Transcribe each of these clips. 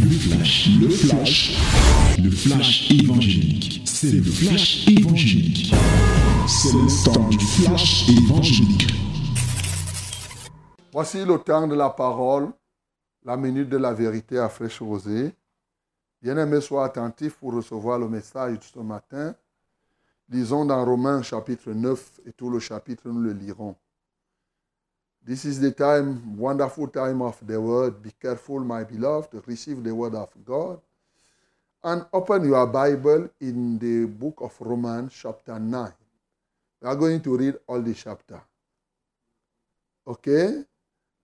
Le flash, le flash, le flash évangélique. C'est le flash évangélique. C'est le temps du flash évangélique. Voici le temps de la parole, la minute de la vérité à fraîche rosée. Bien-aimés, sois attentifs pour recevoir le message de ce matin. Lisons dans Romains chapitre 9 et tout le chapitre, nous le lirons. This is the time, wonderful time of the word. Be careful, my beloved, receive the word of God. And open your Bible in the book of Romans, chapter 9. We are going to read all the chapter. Okay?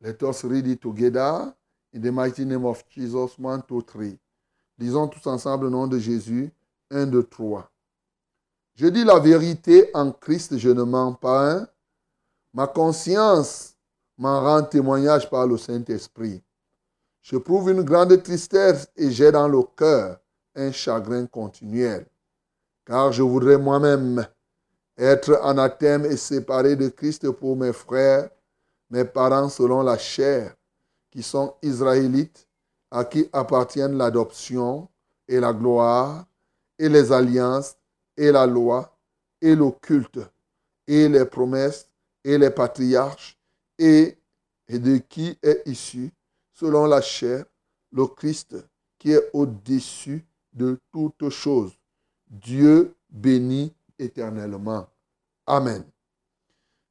Let us read it together in the mighty name of Jesus. 1, 2, 3. Lisons tous ensemble le nom de Jésus. 1, 2, 3. Je dis la vérité en Christ, je ne mens pas. Hein? Ma conscience m'en rend témoignage par le Saint-Esprit. Je prouve une grande tristesse et j'ai dans le cœur un chagrin continuel, car je voudrais moi-même être anathème et séparé de Christ pour mes frères, mes parents selon la chair, qui sont israélites, à qui appartiennent l'adoption et la gloire, et les alliances, et la loi, et le culte, et les promesses, et les patriarches, et, de qui est issu, selon la chair, le Christ, qui est au-dessus de toutes choses. Dieu béni éternellement. Amen.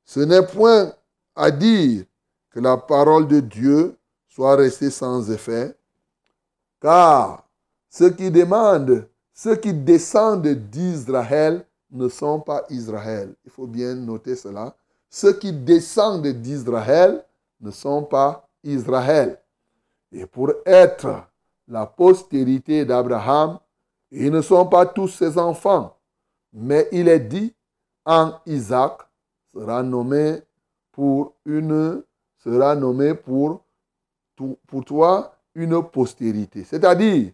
Ce n'est point à dire que la parole de Dieu soit restée sans effet, car ceux qui demandent, ceux qui descendent d'Israël ne sont pas Israël. Il faut bien noter cela ceux qui descendent d'Israël ne sont pas Israël. Et pour être la postérité d'Abraham, ils ne sont pas tous ses enfants. Mais il est dit, en Isaac sera nommé pour pour toi une postérité. C'est-à-dire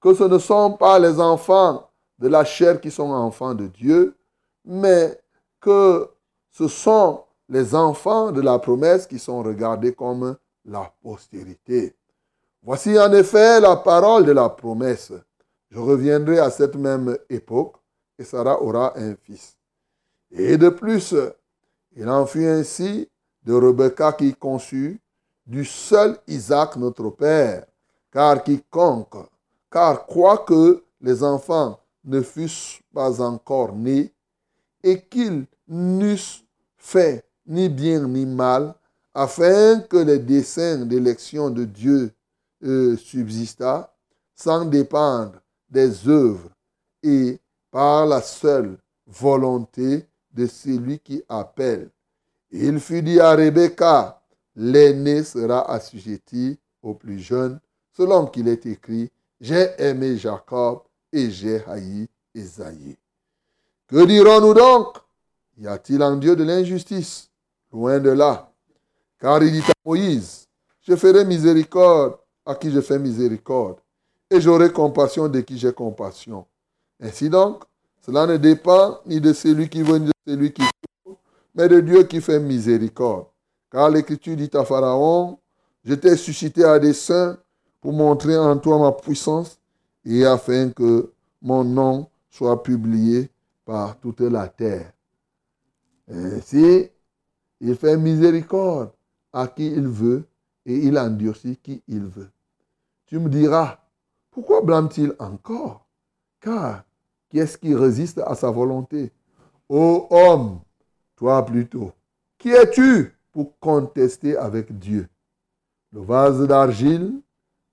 que ce ne sont pas les enfants de la chair qui sont enfants de Dieu, mais que ce sont les enfants de la promesse qui sont regardés comme la postérité. Voici en effet la parole de la promesse. Je reviendrai à cette même époque et Sarah aura un fils. Et de plus, il en fut ainsi de Rebecca qui conçut du seul Isaac notre père, car quiconque, car quoique les enfants ne fussent pas encore nés et qu'ils n'eussent fait ni bien ni mal, afin que les desseins d'élection de Dieu euh, subsista, sans dépendre des œuvres et par la seule volonté de celui qui appelle. Il fut dit à Rebecca, l'aîné sera assujetti au plus jeune, selon qu'il est écrit, j'ai aimé Jacob et j'ai haï Esaïe. Que dirons-nous donc? Y a-t-il en Dieu de l'injustice? Loin de là. Car il dit à Moïse, je ferai miséricorde à qui je fais miséricorde, et j'aurai compassion de qui j'ai compassion. Ainsi donc, cela ne dépend ni de celui qui veut ni de celui qui veut, mais de Dieu qui fait miséricorde. Car l'Écriture dit à Pharaon, je t'ai suscité à des saints pour montrer en toi ma puissance et afin que mon nom soit publié par toute la terre. Ainsi, il fait miséricorde à qui il veut et il endurcit qui il veut. Tu me diras, pourquoi blâme-t-il encore? Car qui est-ce qui résiste à sa volonté? Ô homme, toi plutôt, qui es-tu pour contester avec Dieu? Le vase d'argile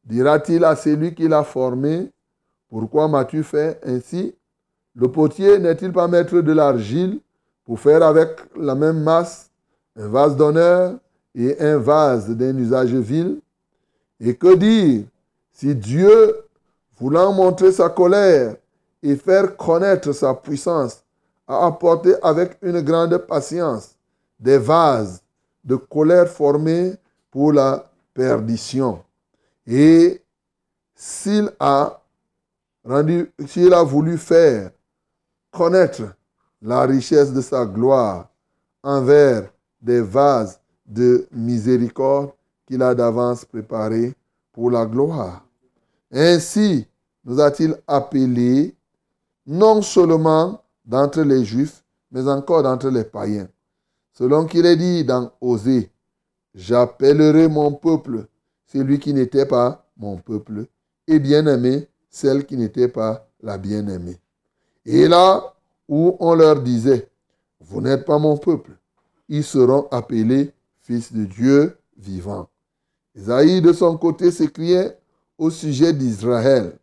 dira-t-il à celui qui l'a formé, pourquoi m'as-tu fait ainsi Le potier n'est-il pas maître de l'argile pour faire avec la même masse un vase d'honneur et un vase d'un usage vil? Et que dire si Dieu, voulant montrer sa colère et faire connaître sa puissance, a apporté avec une grande patience des vases de colère formés pour la perdition? Et s'il a s'il a voulu faire la richesse de sa gloire envers des vases de miséricorde qu'il a d'avance préparés pour la gloire. Ainsi nous a-t-il appelés, non seulement d'entre les Juifs, mais encore d'entre les païens. Selon qu'il est dit dans Osée, j'appellerai mon peuple celui qui n'était pas mon peuple, et bien-aimé celle qui n'était pas la bien-aimée. Et là où on leur disait, vous n'êtes pas mon peuple, ils seront appelés fils de Dieu vivant. Isaïe de son côté s'écriait au sujet d'Israël.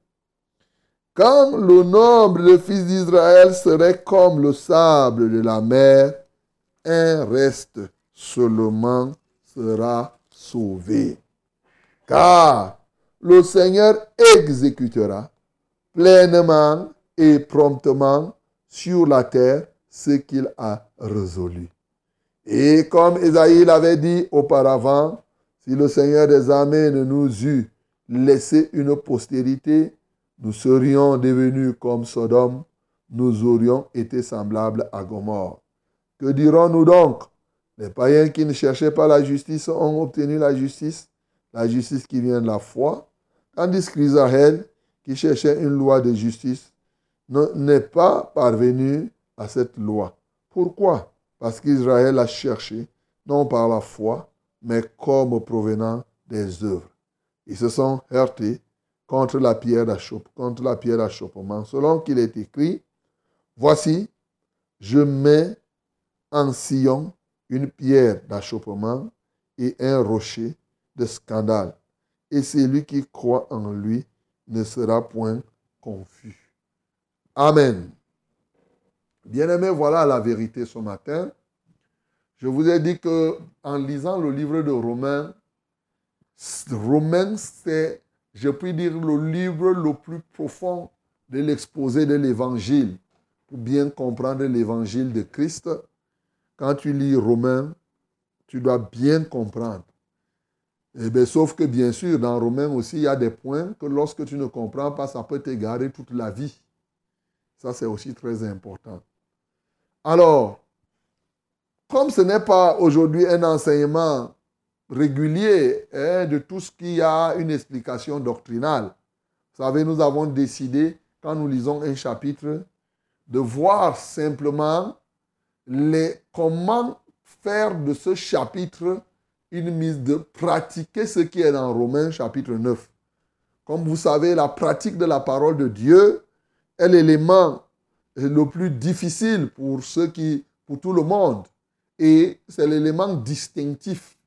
Quand le nombre de fils d'Israël serait comme le sable de la mer, un reste seulement sera sauvé. Car le Seigneur exécutera pleinement et promptement sur la terre ce qu'il a résolu. Et comme Isaïe l'avait dit auparavant, si le Seigneur des armées ne nous eût laissé une postérité, nous serions devenus comme Sodome, nous aurions été semblables à Gomorre. Que dirons-nous donc? Les païens qui ne cherchaient pas la justice ont obtenu la justice, la justice qui vient de la foi, tandis qu'Israël, qui cherchait une loi de justice, n'est pas parvenu à cette loi. Pourquoi? Parce qu'Israël a cherché, non par la foi, mais comme provenant des œuvres. Ils se sont heurtés contre la pierre d'achoppement, selon qu'il est écrit, Voici, je mets en Sion une pierre d'achoppement et un rocher de scandale, et celui qui croit en lui ne sera point confus. Amen. Bien-aimés, voilà la vérité ce matin. Je vous ai dit que en lisant le livre de Romains, Romains, c'est, je puis dire, le livre le plus profond de l'exposé de l'évangile. Pour bien comprendre l'évangile de Christ, quand tu lis Romains, tu dois bien comprendre. Eh bien, sauf que bien sûr, dans Romains aussi, il y a des points que lorsque tu ne comprends pas, ça peut t'égarer toute la vie. Ça, c'est aussi très important. Alors, comme ce n'est pas aujourd'hui un enseignement régulier hein, de tout ce qui a une explication doctrinale, vous savez, nous avons décidé, quand nous lisons un chapitre, de voir simplement les, comment faire de ce chapitre une mise de pratiquer ce qui est dans Romains chapitre 9. Comme vous savez, la pratique de la parole de Dieu est l'élément le plus difficile pour ceux qui, pour tout le monde. Et c'est l'élément distinctif.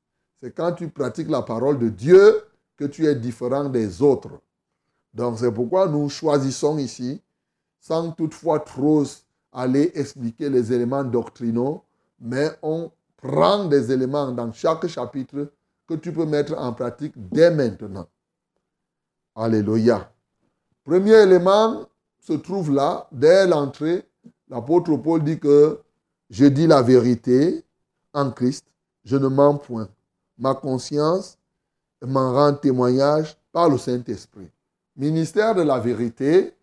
C'est quand tu pratiques la parole de Dieu que tu es différent des autres. Donc c'est pourquoi nous choisissons ici, sans toutefois trop aller expliquer les éléments doctrinaux, mais on prend des éléments dans chaque chapitre que tu peux mettre en pratique dès maintenant. Alléluia. Premier élément se trouve là, dès l'entrée. L'apôtre Paul dit que je dis la vérité en Christ, je ne mens point. Ma conscience m'en rend témoignage par le Saint-Esprit. Ministère de la vérité,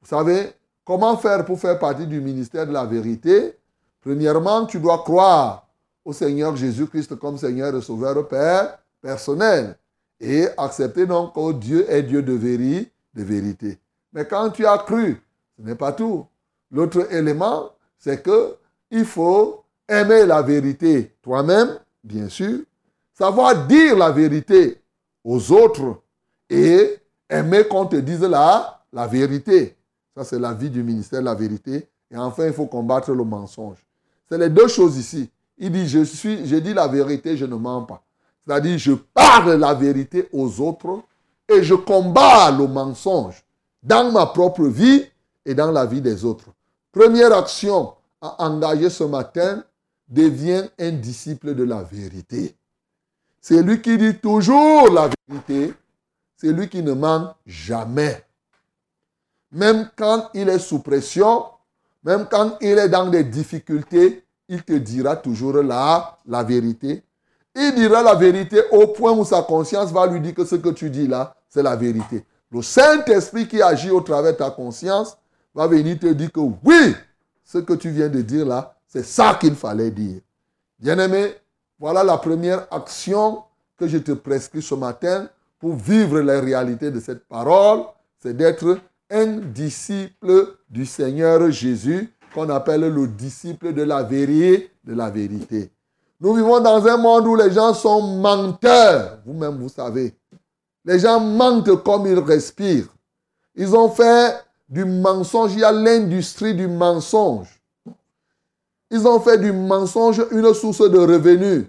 vous savez, comment faire pour faire partie du ministère de la vérité? Premièrement, tu dois croire au Seigneur Jésus-Christ comme Seigneur et Sauveur Père personnel et accepter donc que Dieu est Dieu de, vérité. Mais quand tu as cru, ce n'est pas tout. L'autre élément, c'est que il faut aimer la vérité toi-même, bien sûr, savoir dire la vérité aux autres et aimer qu'on te dise la, la vérité. Ça, c'est la vie du ministère la vérité. Et enfin, il faut combattre le mensonge. C'est les deux choses ici. Il dit, je, suis, je dis la vérité, je ne mens pas. C'est-à-dire, je parle la vérité aux autres et je combats le mensonge dans ma propre vie et dans la vie des autres. Première action à engager ce matin, devient un disciple de la vérité. C'est lui qui dit toujours la vérité. C'est lui qui ne ment jamais. Même quand il est sous pression, même quand il est dans des difficultés, il te dira toujours la, la vérité. Il dira la vérité au point où sa conscience va lui dire que ce que tu dis là, c'est la vérité. Le Saint-Esprit qui agit au travers de ta conscience va venir te dire que oui, ce que tu viens de dire là, c'est ça qu'il fallait dire. Bien-aimé, voilà la première action que je te prescris ce matin pour vivre les réalités de cette parole, c'est d'être un disciple du Seigneur Jésus, qu'on appelle le disciple de la vérité, de la vérité. Nous vivons dans un monde où les gens sont menteurs. Vous-même, vous savez. Les gens mentent comme ils respirent. Ils ont fait du mensonge. Il y a l'industrie du mensonge. Ils ont fait du mensonge une source de revenus.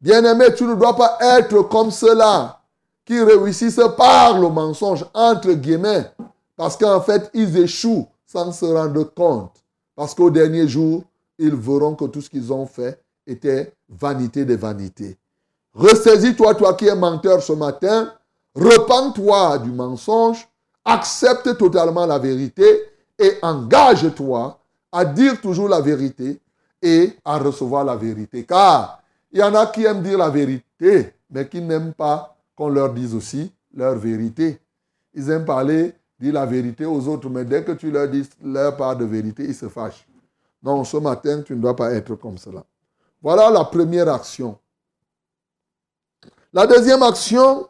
Bien-aimé, tu ne dois pas être comme ceux-là qui réussissent par le mensonge, entre guillemets, parce qu'en fait, ils échouent sans se rendre compte. Parce qu'au dernier jour, ils verront que tout ce qu'ils ont fait était vanité des vanités. Ressaisis-toi, toi qui es menteur ce matin, repens-toi du mensonge, accepte totalement la vérité et engage-toi à dire toujours la vérité et à recevoir la vérité. Car il y en a qui aiment dire la vérité, mais qui n'aiment pas qu'on leur dise aussi leur vérité. Ils aiment parler, dire la vérité aux autres, mais dès que tu leur dis leur part de vérité, ils se fâchent. Non, ce matin, tu ne dois pas être comme cela. Voilà la première action. La deuxième action,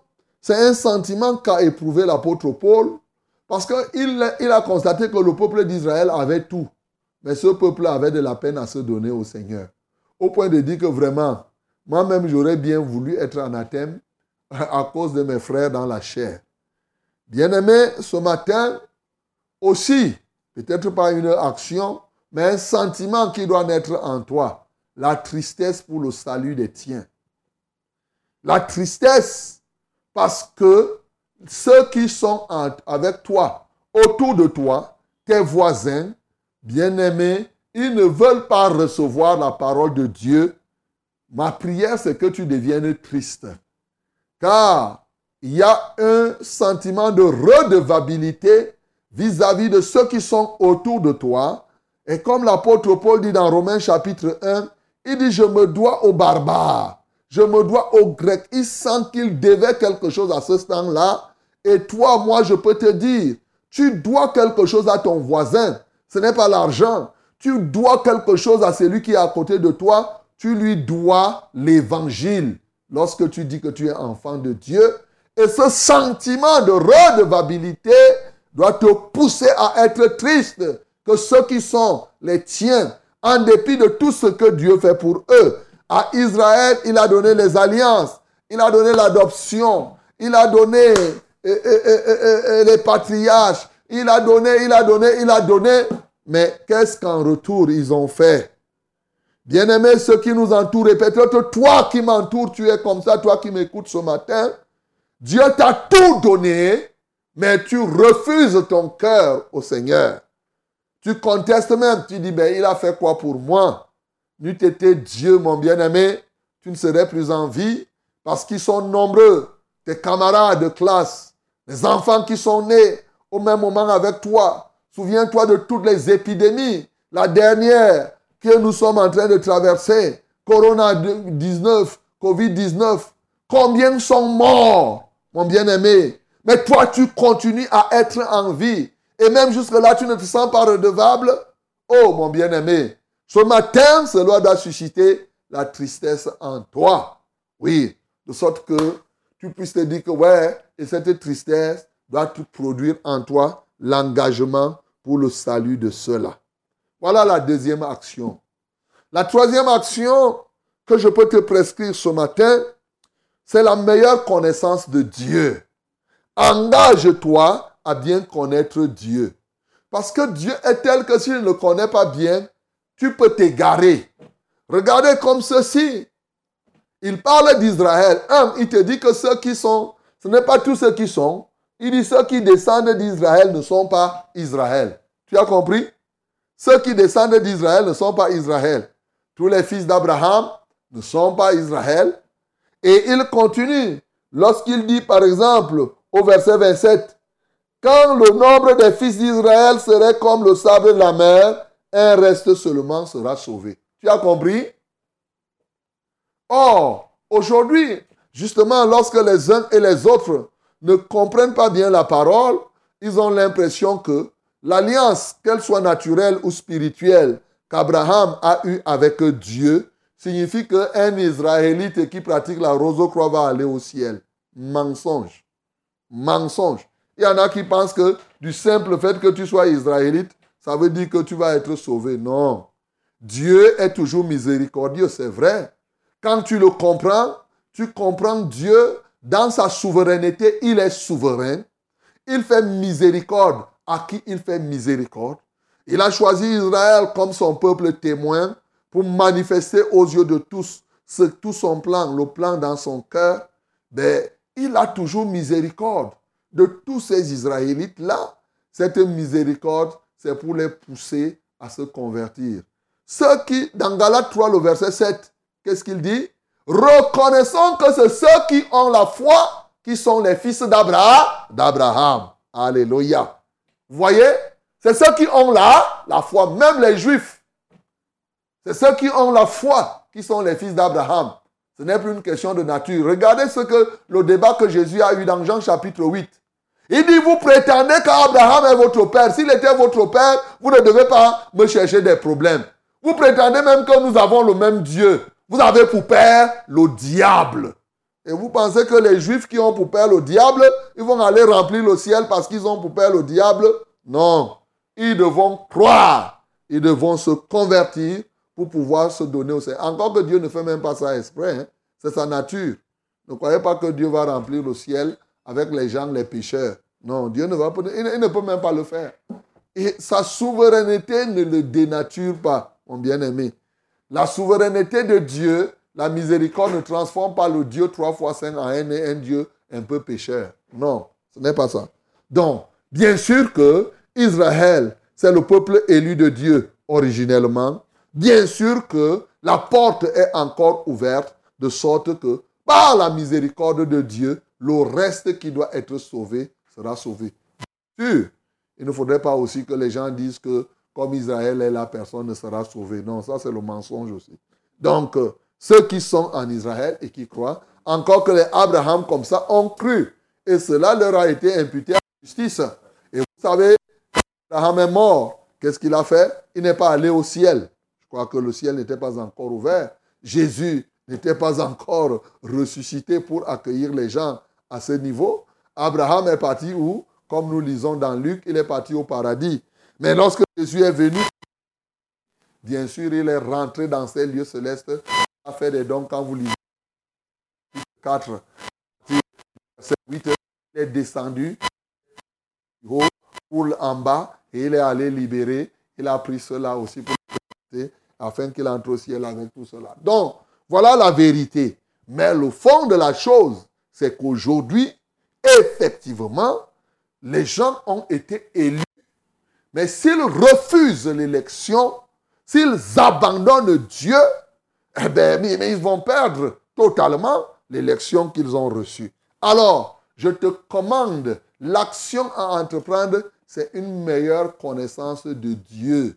c'est un sentiment qu'a éprouvé l'apôtre Paul, parce qu'il il a constaté que le peuple d'Israël avait tout, mais ce peuple avait de la peine à se donner au Seigneur. Au point de dire que vraiment, moi-même, j'aurais bien voulu être anathème à cause de mes frères dans la chair. Bien-aimé, ce matin, aussi, peut-être pas une action, mais un sentiment qui doit naître en toi la tristesse pour le salut des tiens. La tristesse parce que ceux qui sont avec toi, autour de toi, tes voisins, bien-aimés, ils ne veulent pas recevoir la parole de Dieu. Ma prière, c'est que tu deviennes triste. Car il y a un sentiment de redevabilité vis-à-vis -vis de ceux qui sont autour de toi. Et comme l'apôtre Paul dit dans Romains chapitre 1, il dit, je me dois aux barbares, je me dois aux Grecs. Il sent qu'il devait quelque chose à ce temps-là. Et toi, moi, je peux te dire, tu dois quelque chose à ton voisin. Ce n'est pas l'argent. Tu dois quelque chose à celui qui est à côté de toi. Tu lui dois l'évangile lorsque tu dis que tu es enfant de Dieu. Et ce sentiment de redevabilité doit te pousser à être triste que ceux qui sont les tiens en dépit de tout ce que Dieu fait pour eux. À Israël, il a donné les alliances, il a donné l'adoption, il a donné eh, eh, eh, les patriarches, il a donné, il a donné, il a donné. Mais qu'est-ce qu'en retour ils ont fait? Bien-aimés, ceux qui nous entourent, et peut-être toi qui m'entoures, tu es comme ça, toi qui m'écoutes ce matin. Dieu t'a tout donné, mais tu refuses ton cœur au Seigneur. Tu contestes même, tu dis, ben, il a fait quoi pour moi? N'eût été Dieu, mon bien-aimé, tu ne serais plus en vie parce qu'ils sont nombreux, tes camarades de classe, les enfants qui sont nés au même moment avec toi. Souviens-toi de toutes les épidémies. La dernière que nous sommes en train de traverser, Corona-19, Covid-19. Combien sont morts, mon bien-aimé? Mais toi, tu continues à être en vie. Et même jusque-là, tu ne te sens pas redevable? Oh, mon bien-aimé, ce matin, cela doit susciter la tristesse en toi. Oui, de sorte que tu puisses te dire que, ouais, et cette tristesse doit produire en toi l'engagement pour le salut de cela. Voilà la deuxième action. La troisième action que je peux te prescrire ce matin, c'est la meilleure connaissance de Dieu. Engage-toi à bien connaître Dieu. Parce que Dieu est tel que s'il ne le connaît pas bien, tu peux t'égarer. Regardez comme ceci. Il parle d'Israël. Un, il te dit que ceux qui sont, ce n'est pas tous ceux qui sont. Il dit ceux qui descendent d'Israël ne sont pas Israël. Tu as compris? Ceux qui descendent d'Israël ne sont pas Israël. Tous les fils d'Abraham ne sont pas Israël. Et il continue. Lorsqu'il dit, par exemple, au verset 27, quand le nombre des fils d'Israël serait comme le sable de la mer, un reste seulement sera sauvé. Tu as compris? Or, aujourd'hui, justement, lorsque les uns et les autres ne comprennent pas bien la parole, ils ont l'impression que l'alliance, qu'elle soit naturelle ou spirituelle, qu'Abraham a eue avec Dieu, signifie qu'un Israélite qui pratique la rose croix va aller au ciel. Mensonge. Mensonge. Il y en a qui pensent que du simple fait que tu sois israélite, ça veut dire que tu vas être sauvé. Non. Dieu est toujours miséricordieux, c'est vrai. Quand tu le comprends, tu comprends Dieu dans sa souveraineté, il est souverain. Il fait miséricorde à qui il fait miséricorde? Il a choisi Israël comme son peuple témoin pour manifester aux yeux de tous tout son plan, le plan dans son cœur. Ben, il a toujours miséricorde de tous ces Israélites-là. Cette miséricorde, c'est pour les pousser à se convertir. Ceux qui, dans Galates 3, le verset 7, qu'est-ce qu'il dit? Reconnaissons que c'est ceux qui ont la foi qui sont les fils d'Abraham. Alléluia. Vous voyez? C'est ceux qui ont la, la foi, même les juifs. C'est ceux qui ont la foi qui sont les fils d'Abraham. Ce n'est plus une question de nature. Regardez ce que le débat que Jésus a eu dans Jean chapitre 8. Il dit, vous prétendez qu'Abraham est votre père. S'il était votre père, vous ne devez pas me chercher des problèmes. Vous prétendez même que nous avons le même Dieu. Vous avez pour père le diable. Et vous pensez que les juifs qui ont pour père le diable, ils vont aller remplir le ciel parce qu'ils ont pour père le diable? Non. Ils devront croire. Ils devront se convertir pour pouvoir se donner au Seigneur. Encore que Dieu ne fait même pas ça exprès. Hein. C'est sa nature. Ne croyez pas que Dieu va remplir le ciel avec les gens, les pécheurs. Non, Dieu ne va pas, il ne peut même pas le faire. Et sa souveraineté ne le dénature pas, mon bien-aimé. La souveraineté de Dieu, la miséricorde ne transforme pas le Dieu trois fois saint en un, un Dieu un peu pécheur. Non, ce n'est pas ça. Donc, bien sûr que Israël, c'est le peuple élu de Dieu originellement. Bien sûr que la porte est encore ouverte de sorte que par la miséricorde de Dieu, le reste qui doit être sauvé sera sauvé. Sûr, il ne faudrait pas aussi que les gens disent que comme Israël est la personne ne sera sauvée. Non, ça c'est le mensonge aussi. Donc, euh, ceux qui sont en Israël et qui croient, encore que les Abraham comme ça ont cru. Et cela leur a été imputé à la justice. Et vous savez, Abraham est mort. Qu'est-ce qu'il a fait? Il n'est pas allé au ciel. Je crois que le ciel n'était pas encore ouvert. Jésus n'était pas encore ressuscité pour accueillir les gens à ce niveau. Abraham est parti où? Comme nous lisons dans Luc, il est parti au paradis. Mais lorsque Jésus est venu, bien sûr, il est rentré dans ces lieux célestes. A fait des dons quand vous lisez 4, verset 8, il est descendu haut, en bas, et il est allé libérer. Il a pris cela aussi pour afin qu'il entre au ciel avec tout cela. Donc, voilà la vérité. Mais le fond de la chose, c'est qu'aujourd'hui, effectivement, les gens ont été élus. Mais s'ils refusent l'élection, s'ils abandonnent Dieu, eh bien, ils vont perdre totalement l'élection qu'ils ont reçue. Alors, je te commande, l'action à entreprendre, c'est une meilleure connaissance de Dieu.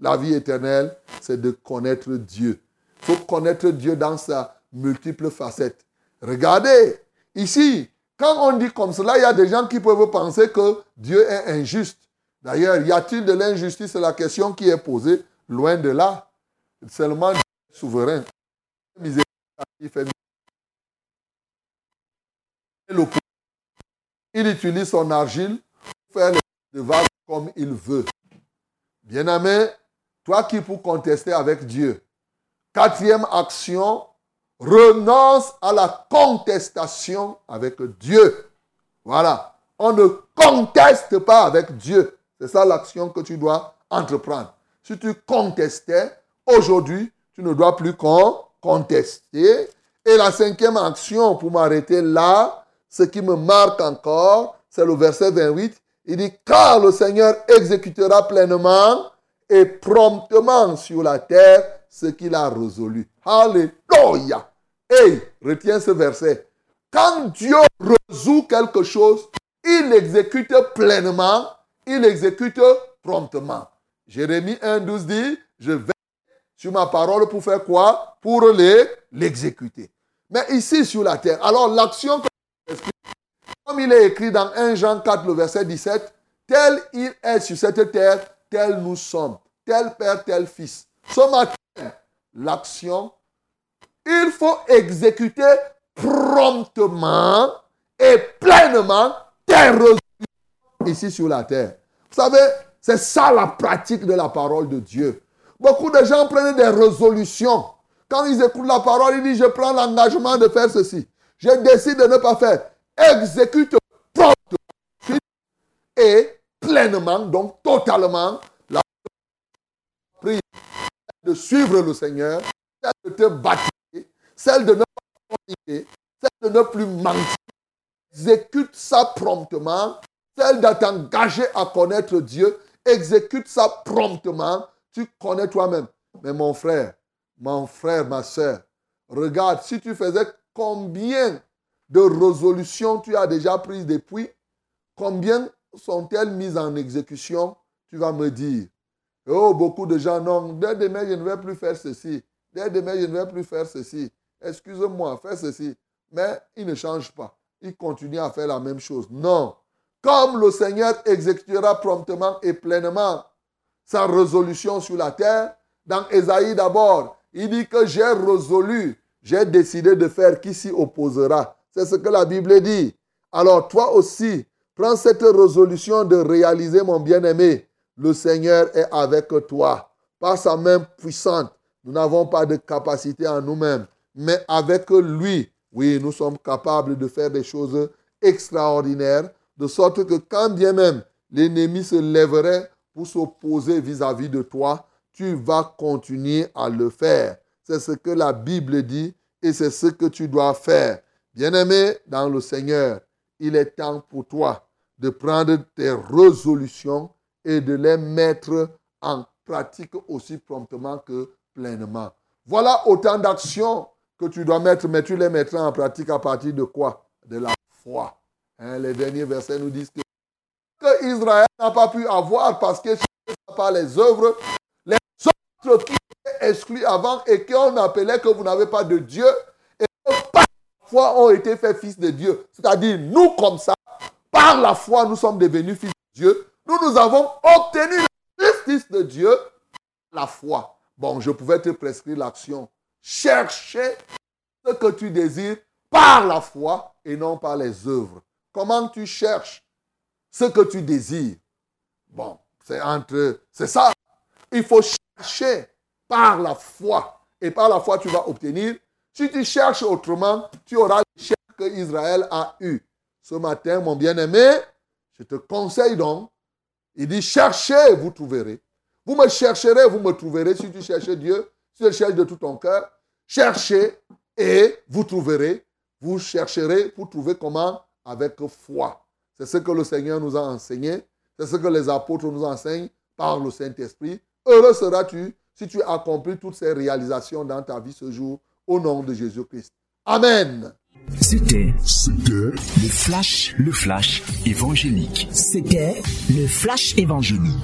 La vie éternelle, c'est de connaître Dieu. Il faut connaître Dieu dans sa multiple facette. Regardez, ici, quand on dit comme cela, il y a des gens qui peuvent penser que Dieu est injuste. D'ailleurs, y a-t-il de l'injustice C'est la question qui est posée. Loin de là? Seulement Dieu est souverain. Il utilise son argile pour faire les vagues comme il veut. Bien-aimé, toi qui pour contester avec Dieu. Quatrième action, renonce à la contestation avec Dieu. Voilà. On ne conteste pas avec Dieu. C'est ça l'action que tu dois entreprendre. Si tu contestais, aujourd'hui, tu ne dois plus contester. Et la cinquième action, pour m'arrêter là, ce qui me marque encore, c'est le verset 28. Il dit, car le Seigneur exécutera pleinement et promptement sur la terre ce qu'il a résolu. Alléluia. Et retiens ce verset. Quand Dieu résout quelque chose, il l'exécute pleinement, il l'exécute promptement. Jérémie 1,12 dit, je vais sur ma parole pour faire quoi? Pour l'exécuter. Mais ici sur la terre, alors l'action comme il est écrit dans 1 Jean 4, le verset 17, tel il est sur cette terre, tel nous sommes, tel père, tel fils. Ce matin, l'action, il faut exécuter promptement et pleinement tes résolutions ici sur la terre. Vous savez, c'est ça la pratique de la parole de Dieu. Beaucoup de gens prennent des résolutions. Quand ils écoutent la parole, ils disent, je prends l'engagement de faire ceci. Je décide de ne pas faire. Exécute promptement et pleinement, donc totalement, la prière de suivre le Seigneur, de te baptiser, celle de ne pas celle de ne plus mentir. Exécute ça promptement, celle de t'engager à connaître Dieu, exécute ça promptement, tu connais toi-même. Mais mon frère, mon frère, ma soeur, regarde, si tu faisais combien de résolutions tu as déjà prises depuis, combien sont-elles mises en exécution Tu vas me dire. Oh, beaucoup de gens, non, dès demain, je ne vais plus faire ceci. Dès demain, je ne vais plus faire ceci. Excuse-moi, fais ceci. Mais il ne change pas. Il continue à faire la même chose. Non. Comme le Seigneur exécutera promptement et pleinement sa résolution sur la terre, dans Ésaïe d'abord, il dit que j'ai résolu, j'ai décidé de faire qui s'y opposera. C'est ce que la Bible dit. Alors toi aussi, prends cette résolution de réaliser mon bien-aimé. Le Seigneur est avec toi. Par sa main puissante, nous n'avons pas de capacité en nous-mêmes, mais avec lui, oui, nous sommes capables de faire des choses extraordinaires de sorte que quand bien même l'ennemi se lèverait pour s'opposer vis-à-vis de toi, tu vas continuer à le faire. C'est ce que la Bible dit et c'est ce que tu dois faire. Bien-aimé dans le Seigneur, il est temps pour toi de prendre tes résolutions et de les mettre en pratique aussi promptement que pleinement. Voilà autant d'actions que tu dois mettre, mais tu les mettras en pratique à partir de quoi? De la foi. Hein, les derniers versets nous disent que, que Israël n'a pas pu avoir parce que par les œuvres, les autres qui étaient exclus avant et qu'on appelait que vous n'avez pas de Dieu et que par la foi ont été faits fils de Dieu. C'est-à-dire, nous comme ça, par la foi, nous sommes devenus fils de Dieu. Nous, nous avons obtenu la justice de Dieu la foi. Bon, je pouvais te prescrire l'action. Chercher ce que tu désires par la foi et non par les œuvres. Comment tu cherches ce que tu désires? Bon, c'est entre. C'est ça. Il faut chercher par la foi. Et par la foi, tu vas obtenir. Si tu cherches autrement, tu auras l'échec que Israël a eu. Ce matin, mon bien-aimé, je te conseille donc. Il dit cherchez, vous trouverez. Vous me chercherez, vous me trouverez si tu cherches Dieu, si tu cherches de tout ton cœur. Cherchez et vous trouverez. Vous chercherez pour trouver comment? Avec foi. C'est ce que le Seigneur nous a enseigné. C'est ce que les apôtres nous enseignent par le Saint-Esprit. Heureux seras-tu si tu accomplis toutes ces réalisations dans ta vie ce jour au nom de Jésus-Christ. Amen. C'était le flash, le flash évangélique. C'était le flash évangélique.